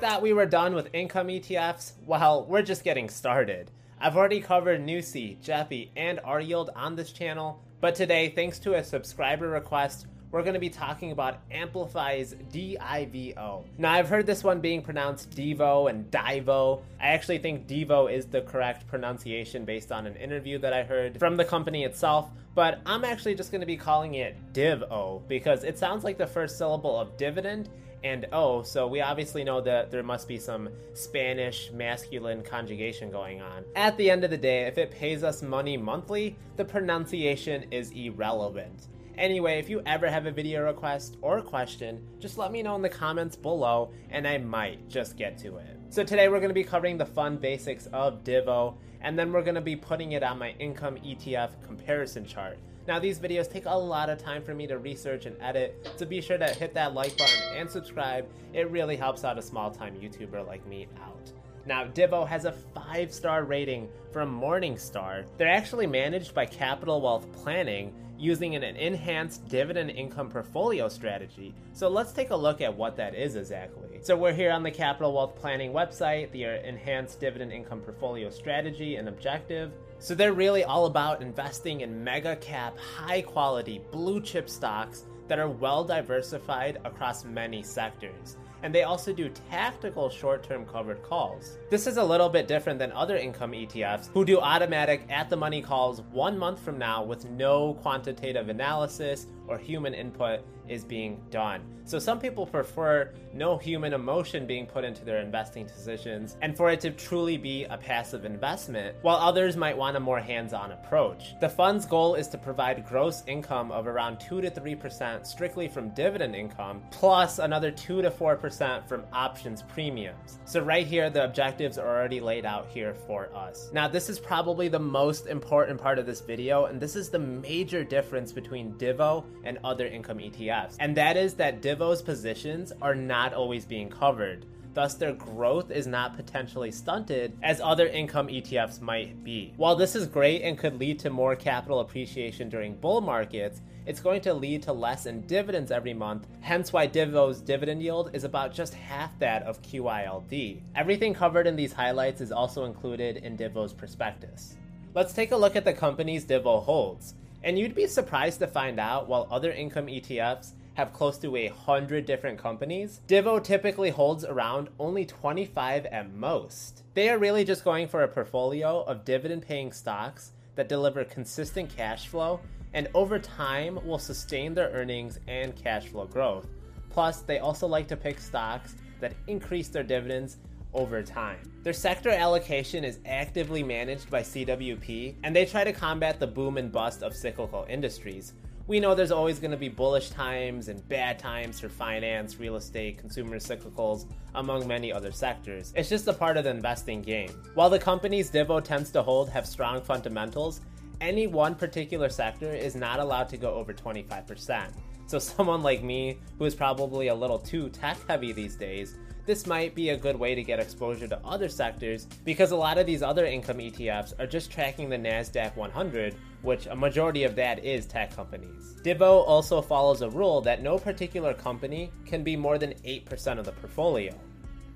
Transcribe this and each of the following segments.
thought we were done with income ETFs? Well, we're just getting started. I've already covered Newsy, Jeffy, and R-Yield on this channel, but today, thanks to a subscriber request, we're going to be talking about Amplify's DIVO. Now, I've heard this one being pronounced Devo and Divo. I actually think Devo is the correct pronunciation based on an interview that I heard from the company itself, but I'm actually just going to be calling it DivO because it sounds like the first syllable of dividend and O, so we obviously know that there must be some Spanish masculine conjugation going on. At the end of the day, if it pays us money monthly, the pronunciation is irrelevant. Anyway, if you ever have a video request or a question, just let me know in the comments below and I might just get to it. So today we're going to be covering the fun basics of Divo and then we're going to be putting it on my income ETF comparison chart. Now these videos take a lot of time for me to research and edit, so be sure to hit that like button and subscribe. It really helps out a small time YouTuber like me out. Now, Divo has a 5 star rating from Morningstar. They're actually managed by Capital Wealth Planning using an enhanced dividend income portfolio strategy. So let's take a look at what that is exactly. So we're here on the Capital Wealth Planning website, the uh, enhanced dividend income portfolio strategy and objective. So they're really all about investing in mega cap, high quality, blue chip stocks that are well diversified across many sectors and they also do tactical short term covered calls. This is a little bit different than other income ETFs who do automatic at the money calls one month from now with no quantitative analysis or human input is being done. So some people prefer no human emotion being put into their investing decisions and for it to truly be a passive investment, while others might want a more hands-on approach. The fund's goal is to provide gross income of around 2 to 3% strictly from dividend income, plus another 2 to 4% from options premiums. So right here the objectives are already laid out here for us. Now this is probably the most important part of this video and this is the major difference between Divo and other income ETFs. And that is that Divo's positions are not always being covered. Thus, their growth is not potentially stunted as other income ETFs might be. While this is great and could lead to more capital appreciation during bull markets, it's going to lead to less in dividends every month, hence why Divo's dividend yield is about just half that of QYLD. Everything covered in these highlights is also included in Divo's prospectus. Let's take a look at the companies Divo holds. And you'd be surprised to find out while other income ETFs have close to a hundred different companies, Divo typically holds around only 25 at most. They are really just going for a portfolio of dividend paying stocks that deliver consistent cash flow and over time will sustain their earnings and cash flow growth. Plus, they also like to pick stocks that increase their dividends over time. Their sector allocation is actively managed by CWP, and they try to combat the boom and bust of cyclical industries. We know there's always going to be bullish times and bad times for finance, real estate, consumer cyclicals, among many other sectors. It's just a part of the investing game. While the companies Divo tends to hold have strong fundamentals, any one particular sector is not allowed to go over 25%. So, someone like me, who is probably a little too tech heavy these days, this might be a good way to get exposure to other sectors because a lot of these other income ETFs are just tracking the NASDAQ 100, which a majority of that is tech companies. Divo also follows a rule that no particular company can be more than 8% of the portfolio.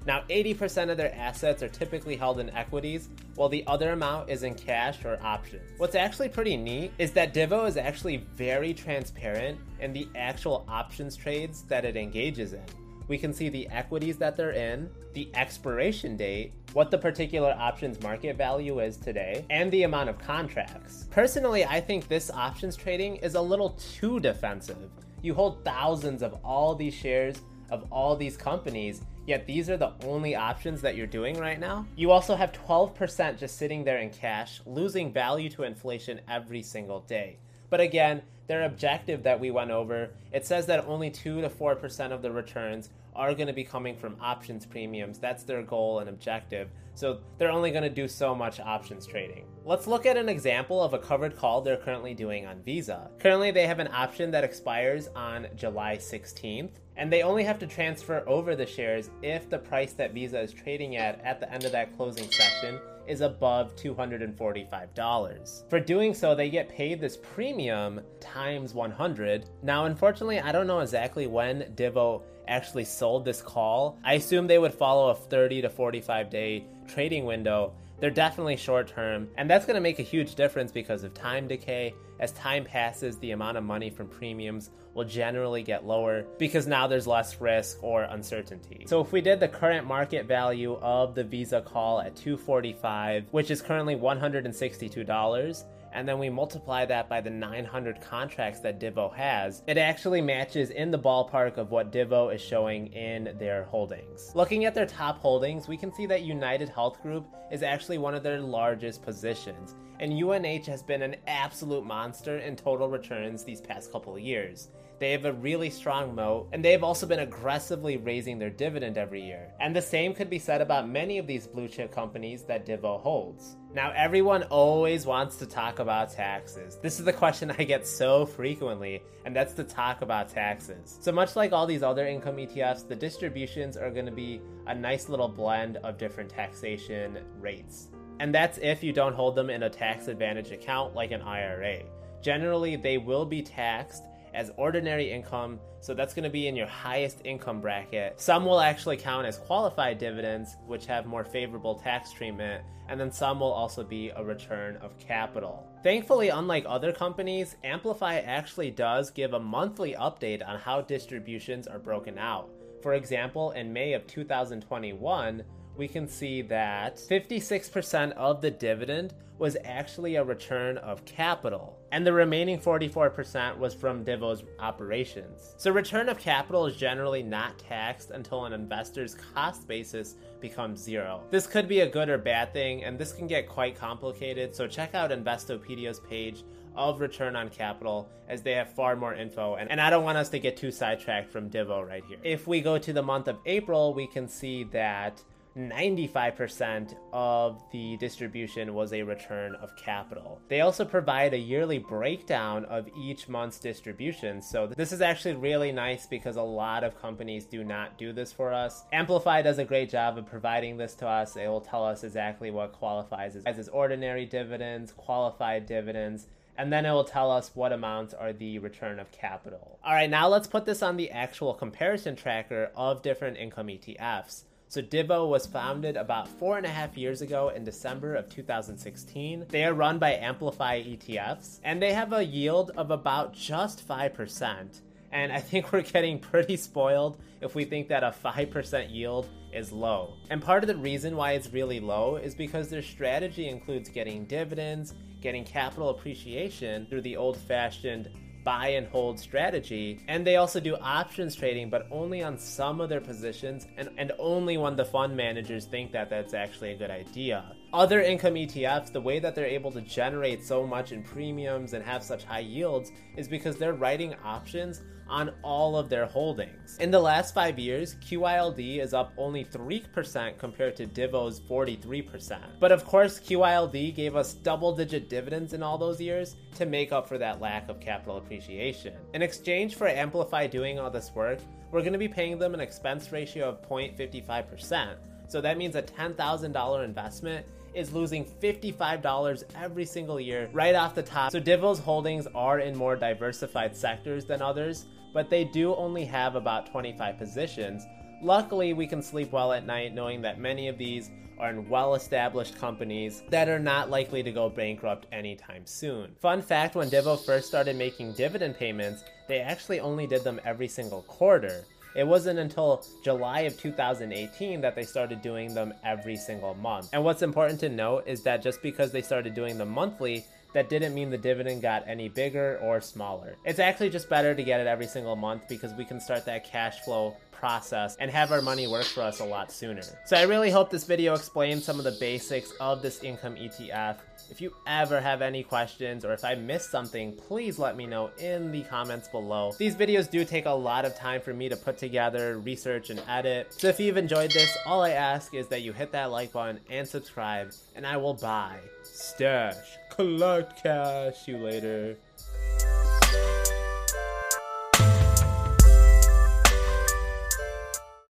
Now, 80% of their assets are typically held in equities, while the other amount is in cash or options. What's actually pretty neat is that Divo is actually very transparent in the actual options trades that it engages in we can see the equities that they're in, the expiration date, what the particular options market value is today, and the amount of contracts. Personally, I think this options trading is a little too defensive. You hold thousands of all these shares of all these companies, yet these are the only options that you're doing right now. You also have 12% just sitting there in cash, losing value to inflation every single day. But again, their objective that we went over, it says that only 2 to 4% of the returns are going to be coming from options premiums. That's their goal and objective. So they're only going to do so much options trading. Let's look at an example of a covered call they're currently doing on Visa. Currently, they have an option that expires on July 16th, and they only have to transfer over the shares if the price that Visa is trading at at the end of that closing session is above $245. For doing so, they get paid this premium times 100. Now, unfortunately, I don't know exactly when Divo actually sold this call. I assume they would follow a 30 to 45 day trading window. They're definitely short term, and that's going to make a huge difference because of time decay. As time passes, the amount of money from premiums will generally get lower because now there's less risk or uncertainty. So if we did the current market value of the Visa call at 245, which is currently $162, and then we multiply that by the 900 contracts that Divo has, it actually matches in the ballpark of what Divo is showing in their holdings. Looking at their top holdings, we can see that United Health Group is actually one of their largest positions, and UNH has been an absolute monster in total returns these past couple of years. They have a really strong moat, and they have also been aggressively raising their dividend every year. And the same could be said about many of these blue chip companies that Divo holds. Now, everyone always wants to talk about taxes. This is the question I get so frequently, and that's to talk about taxes. So, much like all these other income ETFs, the distributions are going to be a nice little blend of different taxation rates. And that's if you don't hold them in a tax advantage account like an IRA. Generally, they will be taxed as ordinary income, so that's going to be in your highest income bracket. Some will actually count as qualified dividends, which have more favorable tax treatment, and then some will also be a return of capital. Thankfully, unlike other companies, Amplify actually does give a monthly update on how distributions are broken out. For example, in May of 2021, we can see that 56% of the dividend was actually a return of capital, and the remaining 44% was from Divo's operations. So, return of capital is generally not taxed until an investor's cost basis becomes zero. This could be a good or bad thing, and this can get quite complicated, so check out Investopedia's page of return on capital as they have far more info. And, and I don't want us to get too sidetracked from Divo right here. If we go to the month of April, we can see that 95% of the distribution was a return of capital. They also provide a yearly breakdown of each month's distribution. So this is actually really nice because a lot of companies do not do this for us. Amplify does a great job of providing this to us. It will tell us exactly what qualifies as, as ordinary dividends, qualified dividends, and then it will tell us what amounts are the return of capital. All right, now let's put this on the actual comparison tracker of different income ETFs. So Divo was founded about four and a half years ago in December of 2016. They are run by Amplify ETFs, and they have a yield of about just 5%. And I think we're getting pretty spoiled if we think that a 5% yield is low. And part of the reason why it's really low is because their strategy includes getting dividends, getting capital appreciation through the old fashioned buy and hold strategy. And they also do options trading, but only on some of their positions and, and only when the fund managers think that that's actually a good idea. Other income ETFs, the way that they're able to generate so much in premiums and have such high yields is because they're writing options on all of their holdings. In the last five years, QYLD is up only 3% compared to Divo's 43%. But of course, QYLD gave us double digit dividends in all those years to make up for that lack of capital appreciation. In exchange for Amplify doing all this work, we're going to be paying them an expense ratio of 0.55%. So that means a $10,000 investment is losing $55 every single year right off the top. So Divo's holdings are in more diversified sectors than others, but they do only have about 25 positions. Luckily, we can sleep well at night knowing that many of these are in well established companies that are not likely to go bankrupt anytime soon. Fun fact when Divo first started making dividend payments, they actually only did them every single quarter. It wasn't until July of 2018 that they started doing them every single month. And what's important to note is that just because they started doing them monthly, that didn't mean the dividend got any bigger or smaller. It's actually just better to get it every single month because we can start that cash flow process and have our money work for us a lot sooner. So I really hope this video explains some of the basics of this income ETF. If you ever have any questions or if I missed something, please let me know in the comments below. These videos do take a lot of time for me to put together, research, and edit. So if you've enjoyed this, all I ask is that you hit that like button and subscribe, and I will buy, stash, collect cash you later.